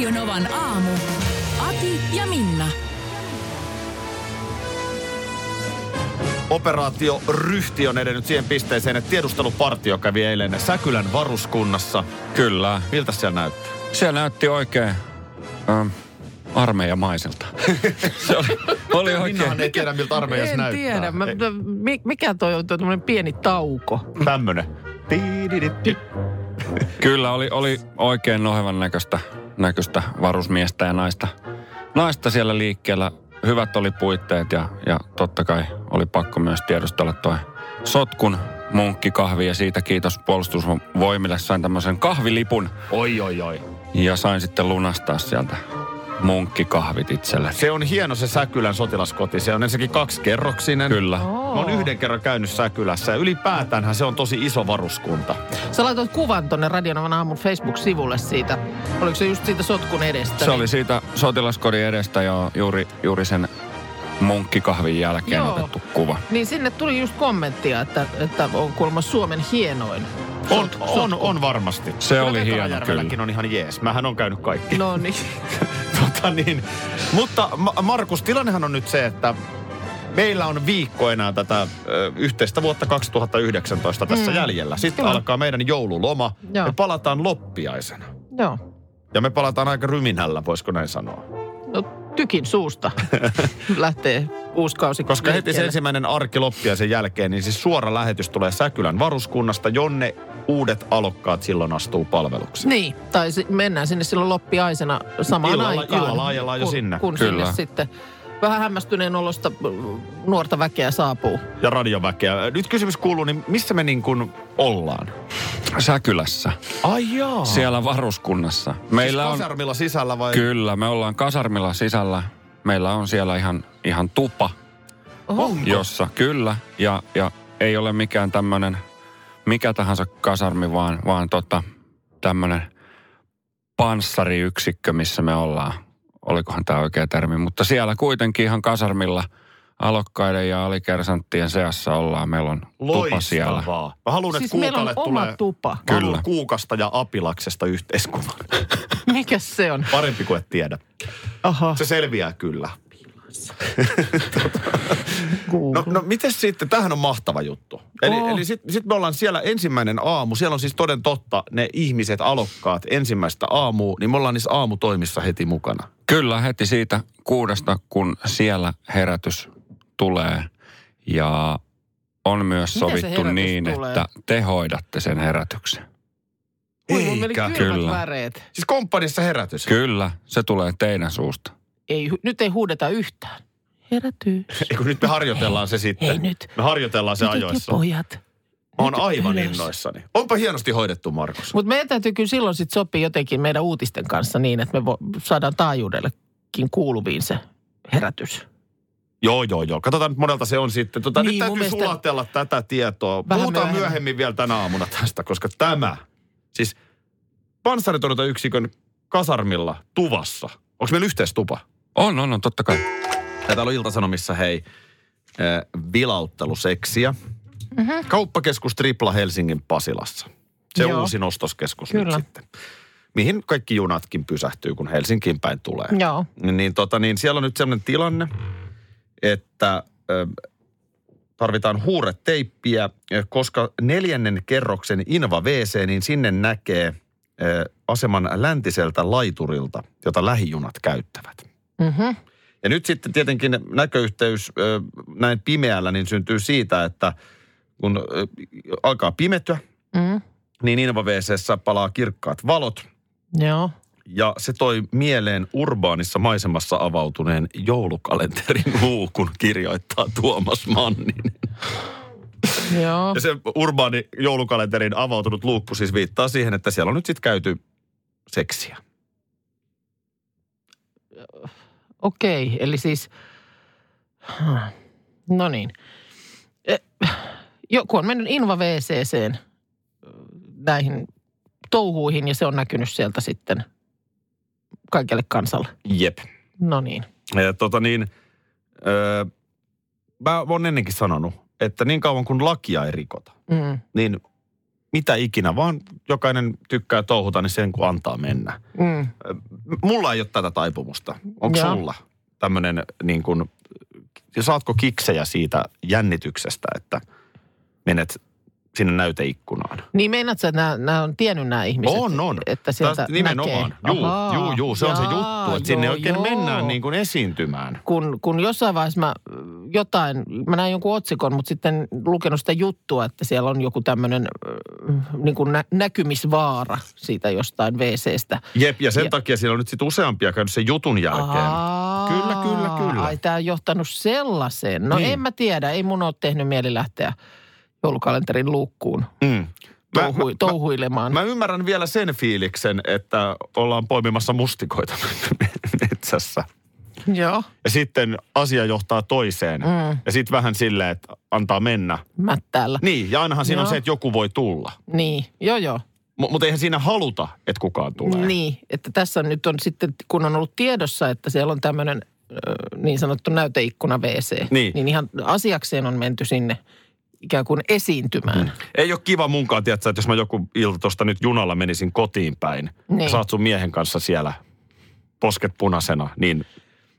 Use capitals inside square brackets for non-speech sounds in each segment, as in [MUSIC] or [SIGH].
Radionovan aamu. Ati ja Minna. Operaatio Ryhti on edennyt siihen pisteeseen, että tiedustelupartio kävi eilen Säkylän varuskunnassa. Kyllä. Miltä siellä näyttää? Se näytti oikein ähm, armeijamaiselta. [LAUGHS] se oli, oli oikein. Minnahan ei tiedä, miltä armeijassa en näyttää. tiedä. Mä, mikä toi on tuommoinen pieni tauko? Tämmönen. Kyllä oli, oli oikein nohevan näköistä, näköistä varusmiestä ja naista. Naista siellä liikkeellä. Hyvät oli puitteet ja, ja totta kai oli pakko myös tiedustella toi sotkun munkkikahvi ja siitä kiitos puolustusvoimille. Sain tämmöisen kahvilipun Oi, oi, oi. ja sain sitten lunastaa sieltä munkkikahvit itselle. Se on hieno se Säkylän sotilaskoti. Se on ensinnäkin kaksikerroksinen. Kyllä. Mä oon yhden kerran käynyt Säkylässä ja ylipäätäänhän se on tosi iso varuskunta. Sä laitoit kuvan tonne Radionovan aamun Facebook-sivulle siitä. Oliko se just siitä sotkun edestä? Se oli siitä sotilaskodin edestä jo juuri, juuri sen munkkikahvin jälkeen Joo. otettu kuva. Niin sinne tuli just kommenttia, että, että on kuulemma Suomen hienoin. On, sot- on, on varmasti. Se oli hieno, kyllä. on ihan jees. Mähän on käynyt kaikki. No niin. [LAUGHS] tota niin. Mutta Ma- Markus, tilannehan on nyt se, että meillä on viikko enää tätä ö, yhteistä vuotta 2019 tässä mm. jäljellä. Sitten Kyllä. alkaa meidän joululoma. Joo. Me palataan loppiaisena. Joo. Ja me palataan aika ryminällä, voisiko näin sanoa. No, tykin suusta [LAUGHS] lähtee uusi kausi Koska heti se ensimmäinen arki loppiaisen jälkeen, niin siis suora lähetys tulee Säkylän varuskunnasta, jonne uudet alokkaat silloin astuu palvelukseen. Niin, tai si- mennään sinne silloin loppiaisena samaan Illalla- aikaan. illalla ajellaan jo kun, sinne. Kun Kyllä. sinne sitten vähän hämmästyneen olosta nuorta väkeä saapuu. Ja radioväkeä. Nyt kysymys kuuluu, niin missä me niin kuin ollaan? Säkylässä, Ai jaa. siellä varuskunnassa. Meillä siis on, kasarmilla sisällä vai? kyllä, me ollaan kasarmilla sisällä. Meillä on siellä ihan, ihan tupa, Oho. jossa, kyllä, ja, ja ei ole mikään tämmöinen, mikä tahansa kasarmi, vaan, vaan tota, tämmöinen panssariyksikkö, missä me ollaan. Olikohan tämä oikea termi, mutta siellä kuitenkin ihan kasarmilla alokkaiden ja alikersanttien seassa ollaan. Meillä on tupa siellä. Loistavaa. Mä haluan, että Siis meillä on kuukalle oma tulee... tupa. Kyllä. kuukasta ja apilaksesta yhteiskuvan. [LAUGHS] Mikä se on? Parempi kuin et tiedä. Aha. Se selviää kyllä. Google. [LAUGHS] No, no miten sitten, tämähän on mahtava juttu. Eli, Oo. eli sitten sit me ollaan siellä ensimmäinen aamu, siellä on siis toden totta ne ihmiset, alokkaat ensimmäistä aamua, niin me ollaan niissä aamutoimissa heti mukana. Kyllä, heti siitä kuudesta, kun siellä herätys tulee. Ja on myös Miten sovittu niin, tulee? että te hoidatte sen herätyksen. Eikä. kylmät Kyllä. väreet. Siis komppanissa herätys. Kyllä, se tulee teidän suusta. Ei, nyt ei huudeta yhtään. Herätys. [LAUGHS] Ei, kun nyt me harjoitellaan se sitten. Ei nyt. Me harjoitellaan se ja ajoissa. pojat. Mä oon Nyt aivan ylös. innoissani. Onpa hienosti hoidettu, Markus. Mutta meidän täytyy kyllä silloin sitten sopia jotenkin meidän uutisten kanssa niin, että me vo, saadaan taajuudellekin kuuluviin se herätys. Joo, joo, joo. Katsotaan nyt monelta se on sitten. Tota, Niin, nyt täytyy mielestä- sulatella tätä tietoa. Vähän Puhutaan myöhemmin. myöhemmin. vielä tänä aamuna tästä, koska tämä, siis panssaritorjunta-yksikön kasarmilla tuvassa. Onko meillä yhteistupa? On, on, on, totta kai. Ja täällä on Iltasanomissa, hei, äh, vilautteluseksiä. Mm-hmm. Kauppakeskus Tripla Helsingin Pasilassa. Se on Joo. uusi ostoskeskus Kyllä. nyt sitten. Mihin kaikki junatkin pysähtyy, kun Helsinkiin päin tulee. Joo. Niin, niin, tota, niin siellä on nyt sellainen tilanne, että ö, tarvitaan huureteippiä, koska neljännen kerroksen Inva WC, niin sinne näkee ö, aseman läntiseltä laiturilta, jota lähijunat käyttävät. Mm-hmm. Ja nyt sitten tietenkin näköyhteys näin pimeällä niin syntyy siitä, että kun alkaa pimetyä, Mm. niin Inva WCssä palaa kirkkaat valot. Joo. Ja se toi mieleen urbaanissa maisemassa avautuneen joulukalenterin [LAUGHS] luukun, kirjoittaa Tuomas Manninen. Joo. Ja se urbaani joulukalenterin avautunut luukku siis viittaa siihen, että siellä on nyt sitten käyty seksiä. Okei, eli siis, no niin. Eh, Joku on mennyt Inva VCCen näihin touhuihin ja se on näkynyt sieltä sitten kaikelle kansalle. Jep. No niin. Ja tota niin, öö, mä oon ennenkin sanonut, että niin kauan kun lakia ei rikota, Mm, niin mitä ikinä, vaan jokainen tykkää touhuta, niin sen kun antaa mennä. mm. Mulla ei ole tätä taipumusta. Onko Joo. sulla tämmöinen niin kuin, ja saatko kiksejä siitä jännityksestä, että menet sinne näyteikkunaan? Niin meinaatko, että nämä, nämä on tiennyt nämä ihmiset? On, on. Että sieltä Tästä nimenomaan. näkee? Juu, Ahaa. juu, juu, se on se juttu, että sinne joo, oikein joo. mennään niin kuin esiintymään. kun, kun jossain vaiheessa mä jotain, mä näin jonkun otsikon, mutta sitten lukenut sitä juttua, että siellä on joku tämmöinen niin kuin nä- näkymisvaara siitä jostain WCstä. Jep, ja sen Ja- takia siellä on nyt sitten useampia käynyt sen jutun jälkeen. Aa, Kyllä, kyllä, kyllä. Ai, tämä on johtanut sellaiseen. No Niin. en mä tiedä, ei mun ole tehnyt mieli lähteä joulukalenterin luukkuun Mm. touhui, touhuilemaan. Mä ymmärrän vielä sen fiiliksen, että ollaan poimimassa mustikoita [LAUGHS] metsässä. Joo, Ja sitten asia johtaa toiseen. Mm. Ja sitten vähän silleen, että antaa mennä. mättäällä. Niin, ja ainahan siinä on Joo. se, että joku voi tulla. Niin, joo joo. Mutta eihän siinä haluta, että kukaan tulee. Niin, että tässä nyt on sitten, kun on ollut tiedossa, että siellä on tämmöinen niin sanottu näyteikkuna WC, Niin. niin ihan asiakseen on menty sinne ikään kuin esiintymään. Mm. Ei ole kiva munkaan, tiedätkö, että jos mä joku ilta tuosta nyt junalla menisin kotiin päin. Niin. Oot sun miehen kanssa siellä posket punaisena, niin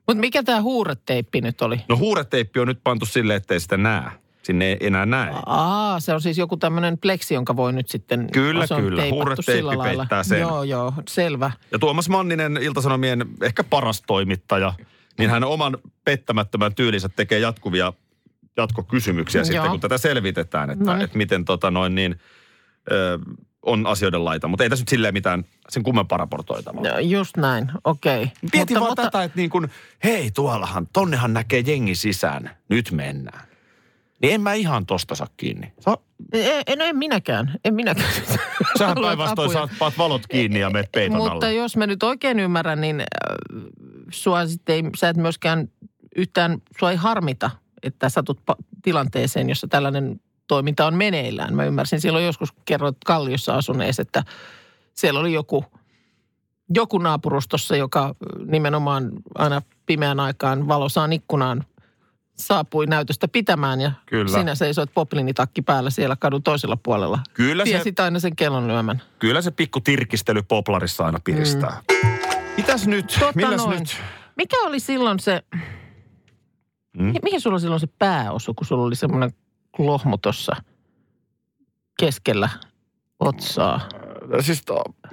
Mutta mikä tämä huureteippi nyt oli? No huureteippi on nyt pantu silleen, ettei sitä näe. Sinne ei enää näe. Aa, se on siis joku tämmöinen pleksi, jonka voi nyt sitten... Kyllä, se on kyllä. Huureteippi peittää sen. Joo, joo, selvä. Ja Tuomas Manninen, Iltasanomien ehkä paras toimittaja, niin hän oman pettämättömän tyylinsä tekee jatkuvia jatkokysymyksiä sitten, Joo. kun tätä selvitetään, että, että miten tota noin niin, ö, on asioiden laita. Mutta ei tässä nyt silleen mitään sen kummempaa raportoitavaa. No, Just näin, okei. Mietin vaan tätä, että niin kuin, hei tuollahan, tonnehan näkee jengi sisään, nyt mennään. Niin en mä ihan tosta saa kiinni. Sä, Ei, no en minäkään, en minäkään. [LAUGHS] sähän päinvastoin saat paat valot kiinni ja meet peiton Mutta alle. jos mä nyt oikein ymmärrän, niin äh, sua sitten ei, sä et myöskään yhtään, sua ei harmita, että satut tilanteeseen, jossa tällainen toiminta on meneillään. Mä ymmärsin silloin joskus, kun kerroit Kalliossa asunees, että siellä oli joku, joku naapurustossa, joka nimenomaan aina pimeän aikaan valosaan ikkunaan saapui näytöstä pitämään ja Kyllä. sinä seisoit poplinitakki päällä siellä kadun toisella puolella. Kyllä se, Tiesit aina sen kellon lyömän. kyllä se pikku tirkistely poplarissa aina piristää. Mitäs nyt? Mm. Tota Milläs noin. nyt? Mikä oli silloin se, Mm? mihin sulla silloin se pää osui, kun sulla oli semmoinen lohmu tuossa keskellä otsaa? Siis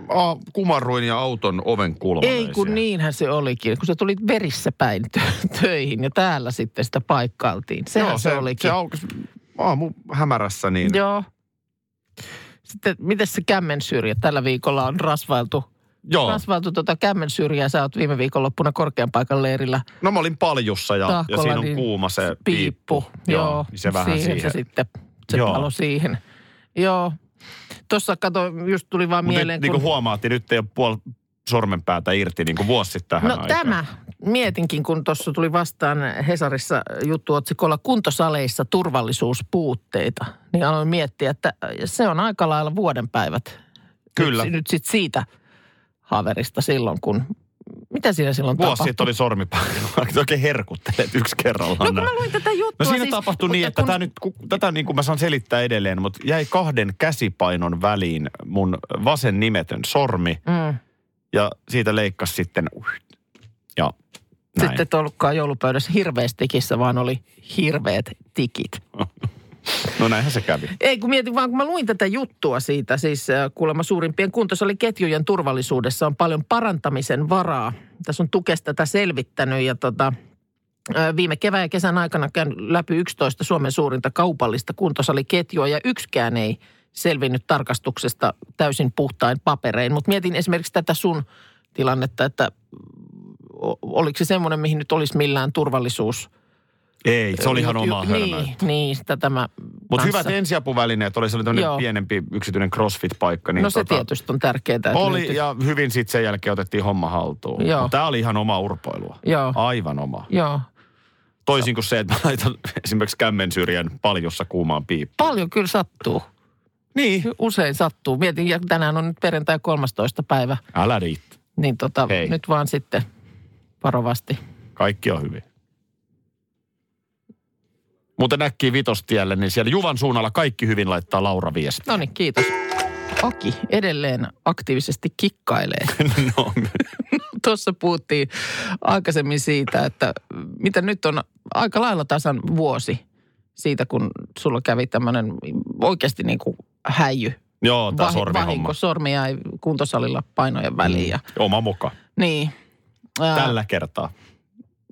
a, kumarruin ja auton oven kulma. Ei kun niinhän se olikin, kun sä tulit verissä päin tö- töihin ja täällä sitten sitä paikkailtiin. Sehän Joo, se, olikin. Se aukesi aamu hämärässä niin. Joo. Sitten miten se kämmen syrjä tällä viikolla on rasvailtu? Joo. Rasvailtu tuota kämmen syrjää. Sä oot viime viikonloppuna korkean paikan leirillä. No mä olin paljussa ja, ja Tahkolla siinä on niin kuuma se piippu. piippu. Joo, niin se vähän siihen. se sitten, se Joo. palo siihen. Joo. Tuossa kato, just tuli vaan Mutta mieleen, niin kuin huomaatte, nyt ei ole puoli sormenpäätä irti niin kuin vuosi sitten tähän No aikaan. tämä, mietinkin, kun tuossa tuli vastaan Hesarissa juttuotsikolla kuntosaleissa turvallisuuspuutteita, niin aloin miettiä, että se on aika lailla vuodenpäivät. Kyllä. Nyt, nyt sitten siitä haverista silloin, kun, mitä siinä silloin Vuosi tapahtui? sitten oli sormipäivä. [LAUGHS] Oikein herkuttelet yksi kerrallaan. No kun mä luin tätä juttua. No siinä siis, tapahtui niin, että kun- tämä nyt, tätä niin kuin mä saan selittää edelleen, mutta jäi kahden käsipainon väliin mun vasen nimetön sormi Mm. ja siitä leikkasi sitten ja näin. Sitten et ollutkaan joulupöydässä hirveässä tikissä, vaan oli hirveät tikit. [LAUGHS] No näinhän se kävi. Ei, kun mietin vaan, kun mä luin tätä juttua siitä, siis äh, kuulemma suurimpien kuntosaliketjujen turvallisuudessa on paljon parantamisen varaa. Tässä on Tukes tätä selvittänyt ja tota, äh, viime kevään ja kesän aikana käyn läpi 11 Suomen suurinta kaupallista kuntosaliketjua ja yksikään ei selvinnyt tarkastuksesta täysin puhtain paperein. Mutta mietin esimerkiksi tätä sun tilannetta, että oliko se semmoinen, mihin nyt olisi millään turvallisuus Ei, se oli ihan omaa ju- hölmöä. Niin, niin, sitä tämä Mutta hyvät ensiapuvälineet, oli se oli tämmöinen Joo. pienempi yksityinen crossfit-paikka. Niin No se tietysti on tärkeää. Oli ja hyvin sitten sen jälkeen otettiin homma haltuun. Tämä oli ihan oma urpoilua. Joo. Aivan oma. Joo. Toisin kuin se, että mä laitan [LAUGHS] esimerkiksi kämmen syrjän paljossa kuumaan piippuun. Paljon kyllä sattuu. Niin. Usein sattuu. Mietin, ja tänään on nyt perjantai 13. päivä, Älä riittää. niin tota, Hei. nyt vaan sitten varovasti. Kaikki on hyvin. Muuten näkkii vitostielle, niin siellä Juvan suunnalla kaikki hyvin laittaa Laura viesti. No niin, kiitos. Aki edelleen aktiivisesti kikkailee. [LAUGHS] no, [LAUGHS] Tuossa puhuttiin aikaisemmin siitä, että mitä nyt on aika lailla tasan vuosi siitä, kun sulla kävi tämmöinen oikeasti niin kuin häijy. joo, tämä Vahi- sormihomma. Vahinko, sormi jäi kuntosalilla painojen väliin. Ja, Oma muka. niin. Tällä kertaa.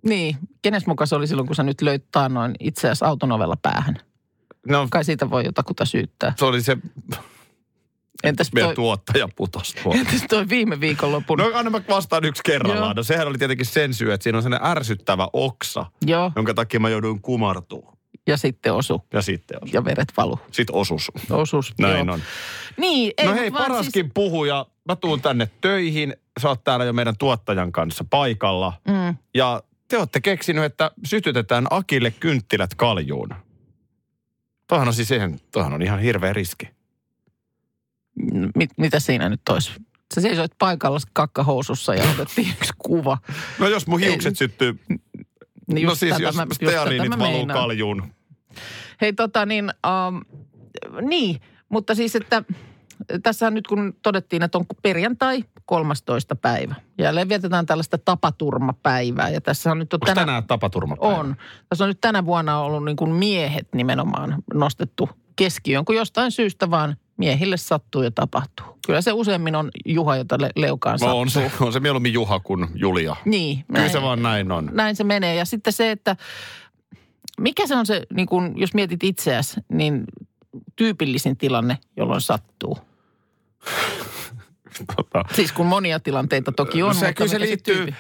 Niin. Kenes mukaan se oli silloin, kun sä nyt löit taannoin itseäsi autonovella päähän? No, Kai siitä voi jotakuta syyttää. se oli se Entäs meidän toi, tuottaja putos tuolla. entäs toi viime viikonlopun? No anna mä vastaan yksi kerrallaan. Joo. No sehän oli tietenkin sen syy, että siinä on sellainen ärsyttävä oksa, Joo, jonka takia mä jouduin kumartumaan. ja sitten osu. Ja sitten osus. Ja veret valu. Sitten osus. Osus. Näin joo. on. Niin, ei, no hei, paraskin siis... puhuja. Mä tuun tänne töihin. Sä oot täällä jo meidän tuottajan kanssa paikalla. Mm, Ja te olette keksinyt, että sytytetään Akille kynttilät kaljuun. Toihan on siis ihan, toihan on ihan hirveä riski. mit, mitä siinä nyt olisi? Sä seisoit paikalla kakkahousussa ja otettiin yksi kuva. [LAUGHS] No jos mun hiukset Ei- syttyy, Niin no siis jos mä- steariinit valuu meinaan. kaljuun. Hei tota niin, um, niin, mutta siis että tässä nyt kun todettiin, että on perjantai 13. päivä. Jälleen vietetään tällaista tapaturmapäivää ja tässä on nyt on Onko tänään tapaturmapäivä? On. Tässä on nyt tänä vuonna ollut niin kuin miehet nimenomaan nostettu keskiöön, kun jostain syystä vaan miehille sattuu ja tapahtuu. Kyllä se useimmin on Juha, jota le- leukaan sattuu. No on se, on se mieluummin Juha kuin Julia. Niin. Kyllä näin- se vaan näin on. näin se menee. Ja sitten se, että mikä se on se, niin kun, jos mietit itseäsi, niin tyypillisin tilanne, jolloin sattuu. [LAUGHS] Tota, Siis kun monia tilanteita toki on, No se, mutta kyllä se liittyy,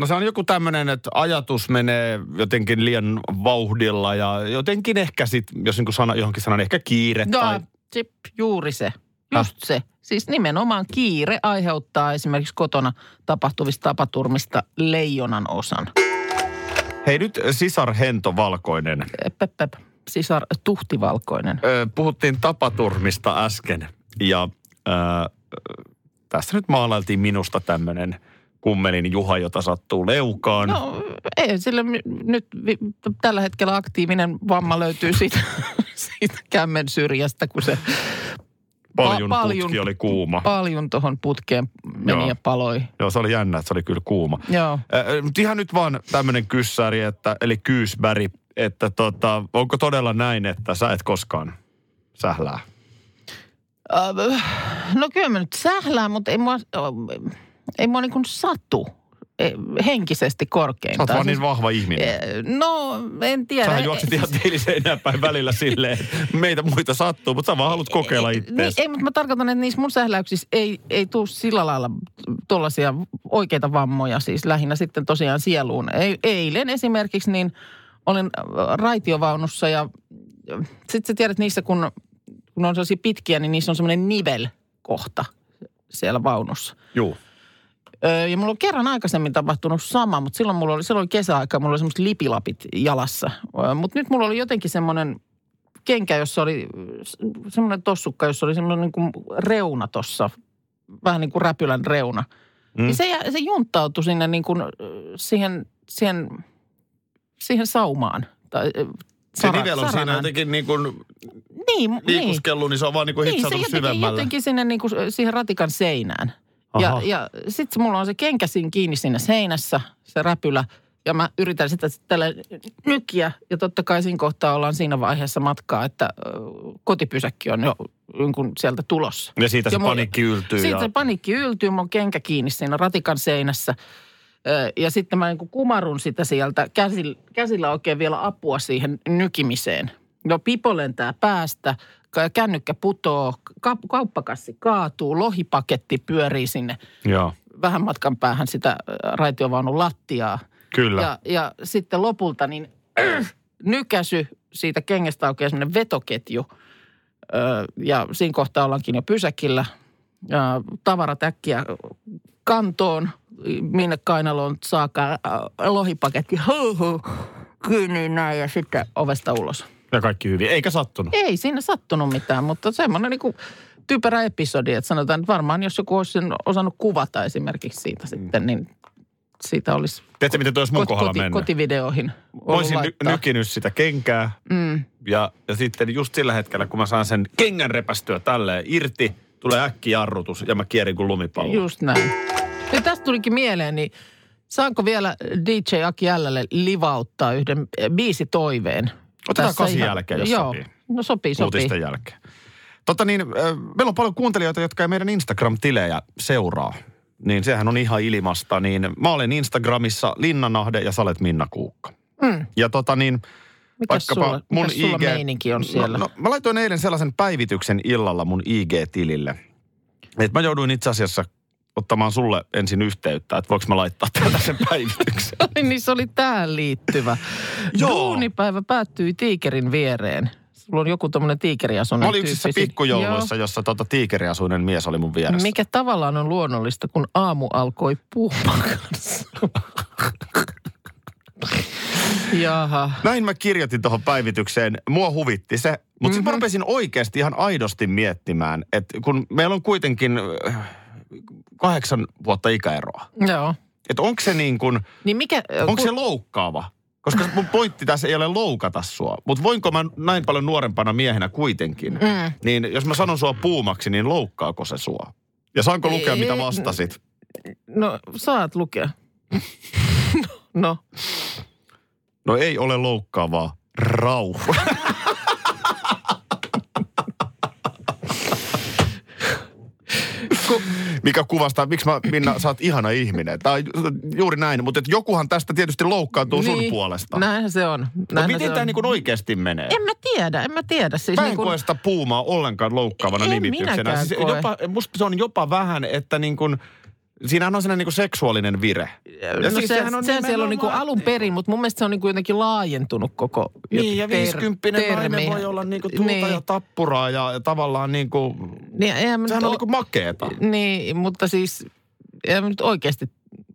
no se on joku tämmöinen, että ajatus menee jotenkin liian vauhdilla ja jotenkin ehkä sit, jos niin sana, johonkin sanan ehkä kiire No, tai... sip, juuri se. Just se. Siis nimenomaan kiire aiheuttaa esimerkiksi kotona tapahtuvista tapaturmista leijonan osan. Hei nyt sisar Hento Valkoinen. Pep, pep, sisar tuhtivalkoinen. Ö, puhuttiin tapaturmista äsken ja ö, tässä nyt maalailtiin minusta tämmöinen kummelin Juha, jota sattuu leukaan. No ei, sillä nyt tällä hetkellä aktiivinen vamma löytyy siitä, [LAUGHS] siitä kämmen syrjästä, kun se Paljun pa- putki oli kuuma. Paljun tuohon putkeen meni Joo. ja paloi. Joo, se oli jännä, että se oli kyllä kuuma. Joo. Mutta ihan nyt vaan tämmöinen kyssäri, että, eli kyysbäri, että tota, onko todella näin, että sä et koskaan sählää? Äh, no kyllä mä nyt sählään, mutta ei mua, ei mua niin kuin satu eh, henkisesti korkeintaan. Sä oot vaan Siis, niin vahva ihminen. No, en tiedä. Sähän juokset ihan teiliseinään päin välillä silleen, meitä muita sattuu, mutta sä vaan haluat kokeilla Niin, itseäsi. ei, mutta mä tarkoitan, että niissä mun sähläyksissä ei, ei tule sillä lailla tuollaisia oikeita vammoja, siis lähinnä sitten tosiaan sieluun. Ei, eilen esimerkiksi niin olin raitiovaunussa ja sitten sä tiedät niissä, kun, kun on sellaisia pitkiä, niin niissä on semmoinen nivelkohta siellä vaunussa. Juu. Öö, ja mulla on kerran aikaisemmin tapahtunut sama, mutta silloin mulla oli, silloin kesäaika, mulla oli semmoiset lipilapit jalassa. Öö, mutta nyt mulla oli jotenkin semmoinen kenkä, jossa oli semmoinen tossukka, jossa oli semmoinen niin kuin reuna tossa, vähän niin kuin räpylän reuna. Mm. Niin se, se junttautui sinne niin kuin, siihen, siihen, siihen saumaan. Tai, Se sara- nivel on siinä saranaan. jotenkin niin kuin Niin, niin. liikuskellut, niin se on vaan niin kuin Niin, se jotenkin, syvemmälle. jotenkin sinne niin kuin siihen ratikan seinään. Ja, Aha. ja sitten mulla on se kenkä siinä kiinni siinä seinässä, se räpylä. Ja mä yritän sitä tällä nykiä. Ja totta kai siinä kohtaa ollaan siinä vaiheessa matkaa, että kotipysäkki on jo jonkun sieltä tulossa. Ja siitä se Ja mulla- paniikki yltyy. Sitten ja... se paniikki yltyy, mulla on kenkä kiinni siinä ratikan seinässä. Ja sitten mä niin kumarun sitä sieltä, käsillä, käsillä oikein vielä apua siihen nykimiseen. No pipo lentää päästä, kännykkä putoo, ka- kauppakassi kaatuu, lohipaketti pyörii sinne Joo, vähän matkan päähän sitä raitiovaunun lattiaa. kyllä. Ja, ja sitten lopulta niin [CLEARS THROAT] nykäsy siitä kengästä aukeaa semmoinen vetoketju. Öö, ja siinä kohtaa ollaankin jo pysäkillä. Ja tavarat äkkiä kantoon, minne kainaloon saakka äh, lohipaketti. Huhu, kiinni näin ja sitten ovesta ulos. Ja kaikki hyvin. Eikä sattunut. Ei siinä sattunut mitään, mutta semmoinen niin typerä episodi, että sanotaan, että varmaan jos joku olisi sen osannut kuvata esimerkiksi siitä sitten, niin siitä olisi Tiedätkö, miten tuo olisi mun kohdalla koti, kotivideoihin olisin ny- nykinyt sitä kenkää Mm, ja, ja sitten just sillä hetkellä, kun mä saan sen kengän repästyä tälleen irti, tulee äkkijarrutus ja mä kierin kuin lumipallo. just näin. Ja tästä tulikin mieleen, niin saanko vielä DJ Aki Jällälle livauttaa yhden biisitoiveen? Otetaan Tässä kasin ihan- jälkeen, jos Joo, sopii. no sopii, sopii. uutisten jälkeen. Totta niin, meillä on paljon kuuntelijoita, jotka ei meidän Instagram-tilejä seuraa. Niin sehän on ihan ilmasta. Niin mä olen Instagramissa Linnanahde ja sä olet Minna Kuukka. Mm. Ja tota niin, Mikäs sulla, mikäs sulla meininki on siellä? No, no, mä laitoin eilen sellaisen päivityksen illalla mun IG-tilille. Että mä jouduin itse asiassa ottamaan sulle ensin yhteyttä, että voiko mä laittaa täältä sen [LAUGHS] päivityksen. Ai niin se oli tähän liittyvä. Joo. Duunipäivä päättyi tiikerin viereen. Sulla on joku tommonen tiikeriasunen Mä olin yksissä pikkujouluissa, jossa tota tiikeriasuinen mies oli mun Joo. vieressä. Mikä tavallaan on luonnollista, kun aamu alkoi puhumaan. [LAUGHS] Jaha. Näin mä kirjoitin tuohon päivitykseen. Mua huvitti se. Mutta mm-hmm. sitten mä rupesin oikeasti ihan aidosti miettimään, että kun meillä on kuitenkin äh, kahdeksan vuotta ikäeroa. Joo. Että onko se niin kuin, Niin mikä... onko se loukkaava? Koska mun pointti tässä ei ole loukata sua. Mutta voinko mä näin paljon nuorempana miehenä kuitenkin? Mm. Niin jos mä sanon sua puumaksi, niin loukkaako se sua? Ja saanko lukea, mitä vastasit? No, saat lukea. [LAUGHS] no. No ei ole loukkaavaa. Rauha. [LAUGHS] Mikä kuvastaa, miksi mä, Minna, sä oot ihana ihminen. Tämä on juuri näin, mutta jokuhan tästä tietysti loukkaantuu sun puolesta. Näinhän se on. no, Näinhän miten tämä niin oikeasti menee? En mä tiedä, en mä tiedä. Siis Mä en niin kun, koe sitä puumaa ollenkaan loukkaavana En nimityksenä. Siis jopa, musta se on jopa vähän, että niin kuin, siinähän on sellainen niin seksuaalinen vire. no siis se, sehän on se siellä on niin kuin nimenomaan- alun perin, mutta mun mielestä se on niin kuin jotenkin laajentunut koko Niin, ja ter- viisikymppinen nainen termi. voi olla niin kuin tuulta Niin. ja tappuraa ja, ja tavallaan niin kuin, Niin, eihän mä sehän nyt on niin kuin makeeta. Niin, mutta siis eihän nyt oikeasti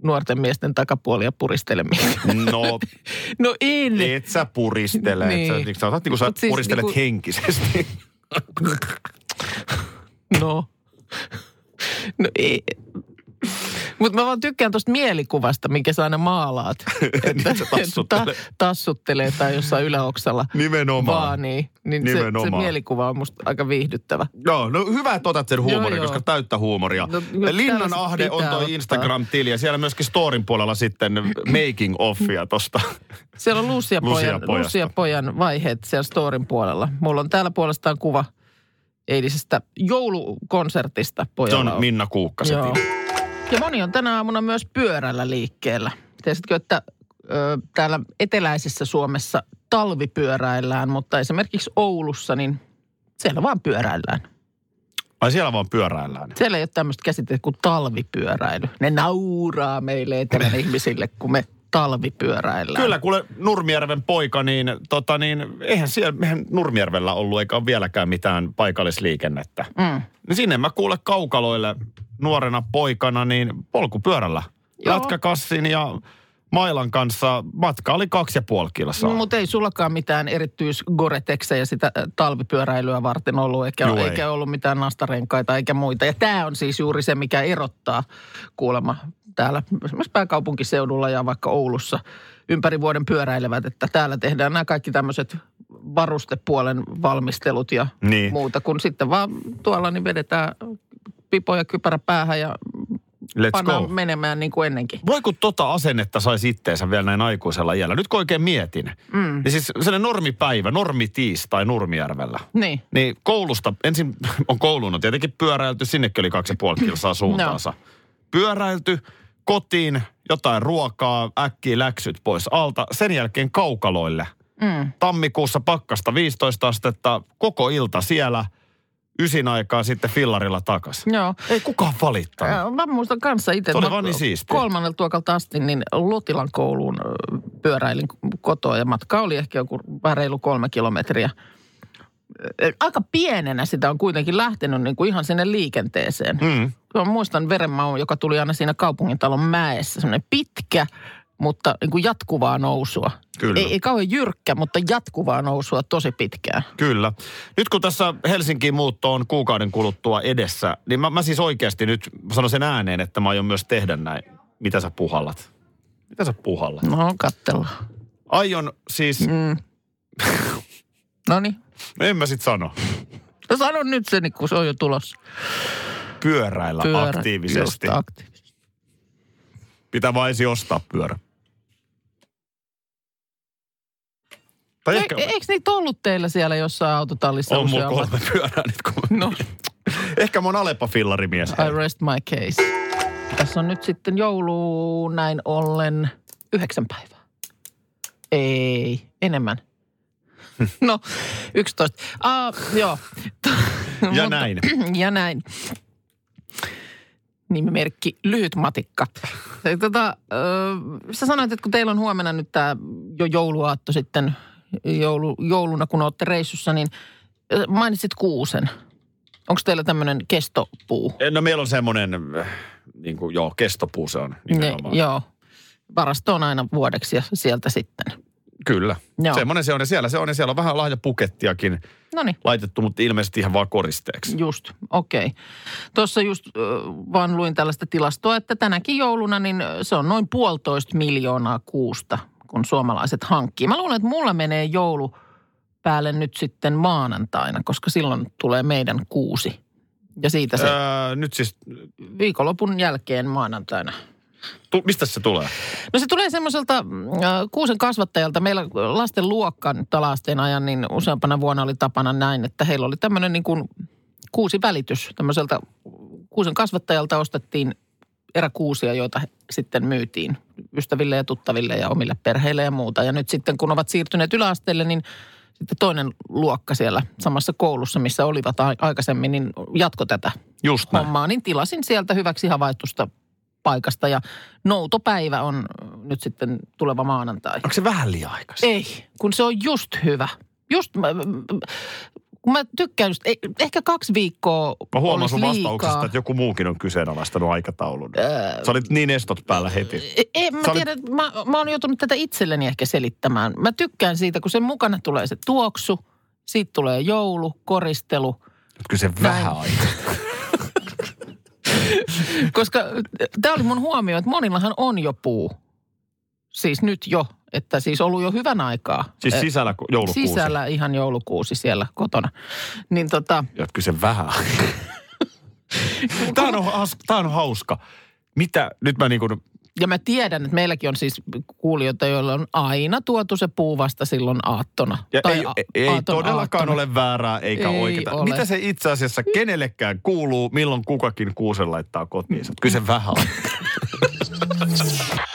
nuorten miesten takapuolia puristele mitään. No, [LAUGHS] No en. et sä puristele. Niin. Niin. Sä, sä, otat niin kuin sä Mut siis puristelet niinku- henkisesti. [LAUGHS] No. No ei. Mutta mä vaan tykkään tuosta mielikuvasta, mikä sä aina maalaat. [LAUGHS] Niin se tassuttelee. ta- tassuttelee tai jossain yläoksalla Nimenomaan. vaan, niin, niin se, se Nimenomaan. mielikuva on musta aika viihdyttävä. Joo, no hyvä, että otat sen huumorin, koska täyttä huumoria. No, Linnan tällaiset Ahde on toi. Instagram-tili ja siellä myöskin storin puolella sitten making offia tosta. Siellä on Lucia pojan. Lucia pojan vaiheet siellä storin puolella. Mulla on täällä puolestaan kuva eilisestä joulukonsertista Se pojalla. on Minna Kuukka se Joo. tili. Ja moni on tänä aamuna myös pyörällä liikkeellä. Tiesitkö, että ö, täällä eteläisessä Suomessa talvipyöräillään, mutta esimerkiksi Oulussa, niin siellä vaan pyöräillään. Ai siellä vaan pyöräillään. Siellä ei ole tämmöistä käsitettä kuin talvipyöräily. Ne nauraa meille etelän [LAUGHS] ihmisille, kun me talvipyöräillään. Kyllä, kuule Nurmijärven poika, niin, tota, niin eihän siellä eihän Nurmijärvellä ollut eikä ole vieläkään mitään paikallisliikennettä. Mm. Niin sinne mä kuule kaukaloille nuorena poikana, niin polkupyörällä. Joo. Lätkäkassin ja mailan kanssa matka oli kaksi ja puoli kilsaa. Mutta ei sullakaan mitään erityis Gore-Texejä sitä äh, talvipyöräilyä varten ollut, eikä, ei. eikä ollut mitään nastarenkaita eikä muita. Ja tämä on siis juuri se, mikä erottaa kuulemma täällä esimerkiksi pääkaupunkiseudulla ja vaikka Oulussa ympäri vuoden pyöräilevät, että täällä tehdään nämä kaikki tämmöiset varustepuolen valmistelut ja Niin. muuta, kun sitten vaan tuolla niin vedetään pipo ja kypärä päähän ja Let's pannaan go. menemään niin kuin ennenkin. Voi kun tota asennetta saisi itteensä vielä näin aikuisella iällä. Nyt kun oikein mietin. Mm. Niin siis sellainen normipäivä, normitiistai Nurmijärvellä. Niin. Niin koulusta, ensin [LAUGHS] on kouluun on tietenkin pyöräilty, sinnekin oli kaksi ja puoli kilsaa suuntaansa. Pyöräilty, kotiin, jotain ruokaa, äkkiä läksyt pois alta. Sen jälkeen kaukaloille. Mm. Tammikuussa pakkasta 15 astetta, koko ilta siellä. Ysin aikaa sitten fillarilla takas. Joo. Ei kukaan valittanut. Ää, Mä muistan kanssa itse. Se oli vaan niin siistiä. Kolmannelta luokalta asti niin Lotilan kouluun pyöräilin kotoa ja matka oli ehkä joku vähän reilu kolme kilometriä. Aika pienenä sitä on kuitenkin lähtenyt niin kuin ihan sinne liikenteeseen. Mm. Mä muistan verenmaun, joka tuli aina siinä kaupungintalon mäessä. Semmoinen pitkä, mutta niin kuin jatkuvaa nousua. Kyllä. Ei, ei kauhean jyrkkä, mutta jatkuvaa nousua tosi pitkään. Kyllä. Nyt kun tässä Helsinkiin muutto on kuukauden kuluttua edessä, niin mä, mä siis oikeasti nyt sanon sen ääneen, että mä aion myös tehdä näin. Mitä sä puhallat? Mitä sä puhallat? No, katsellaan. Aion siis, Mm. [LAUGHS] No niin. en mä sit sano, No sano nyt se, niin kun se on jo tulossa. pyöräillä Pyörä, aktiivisesti. Just aktiivisesti. Pitää ensin ostaa pyörä. Tai E, ehkä eikö niitä ollut teillä siellä jossain autotallissa on mulla kolme pyörää nyt. Kun... No, Ehkä mä oon Aleppa-fillarimies. I rest my case. Tässä on nyt sitten joulu näin ollen yhdeksän päivää. Ei, enemmän. No, 11. Ah, joo. Ja näin. [CLEARS THROAT] Ja näin. Nimimerkki Lyhyt Matikka. Tota, ö, sä sanoit, että kun teillä on huomenna nyt tämä jo jouluaatto sitten joulu, jouluna, kun olette reissussa, niin mainitsit kuusen. Onko teillä tämmöinen kestopuu? No meillä on semmoinen, äh, niin kuin, joo, kestopuu se on Ne, nimenomaan. joo. Varasto on aina vuodeksi ja sieltä sitten. Kyllä. Joo. Semmoinen se on ja siellä se on ja siellä on vähän lahjapukettiakin No niin. laitettu, mutta ilmeisesti ihan vaan koristeeksi. Just, okei. Okay. Tuossa just äh, vaan luin tällaista tilastoa, että tänäkin jouluna niin se on noin puolitoista miljoonaa kuusta, kun suomalaiset hankkii. Mä luulen, että mulla menee joulu päälle nyt sitten maanantaina, koska silloin tulee meidän kuusi. Ja siitä se Öö, nyt siis, viikonlopun jälkeen maanantaina. tu, mistä se tulee? No se tulee semmoiselta äh, kuusen kasvattajalta. Meillä lasten luokka nyt alasteen ajan, niin useampana vuonna oli tapana näin, että heillä oli tämmöinen niin kuin kuusi välitys. Tämmöiseltä kuusen kasvattajalta ostettiin eräkuusia, joita sitten myytiin ystäville ja tuttaville ja omille perheille ja muuta. Ja nyt sitten kun ovat siirtyneet yläasteelle, niin sitten toinen luokka siellä samassa koulussa, missä olivat aikaisemmin, niin jatko tätä Just näin. hommaa, niin tilasin sieltä hyväksi havaitusta paikasta. Ja noutopäivä on nyt sitten tuleva maanantai. Onko se vähän liian aikaisin? Ei, kun se on just hyvä. Just, kun mä tykkään just, eh- ehkä kaksi viikkoa Mä huomaan sun vastauksesta, että joku muukin on kyseenalaistanut aikataulun. Öö, Sä olit niin estot päällä heti. Ei, ei, mä Sä olit- tiedän, mä, mä oon joutunut tätä itselleni ehkä selittämään. Mä tykkään siitä, kun sen mukana tulee se tuoksu, siitä tulee joulu, koristelu. Kyllä se vähän aikaa. Koska tämä oli mun huomio, että monillahan on jo puu. Siis nyt jo, että siis ollut jo hyvän aikaa. Siis sisällä ku- joulukuusi. Sisällä ihan joulukuusi siellä kotona. Niin tota, Ja kyllä se vähän. Tää on, has- tää on hauska. Mitä, nyt mä niin kuin, ja mä tiedän, että meilläkin on siis kuulijoita, joilla on aina tuotu se puu vasta silloin aattona. ja Tai ei, a- ei aaton todellakaan aattona. ole väärää eikä Ei oikeaa. ole. Mitä se itse asiassa kenellekään kuuluu, milloin kukakin kuusen laittaa kotiinsa? Kyllä se vähän aikaa. [LAUGHS]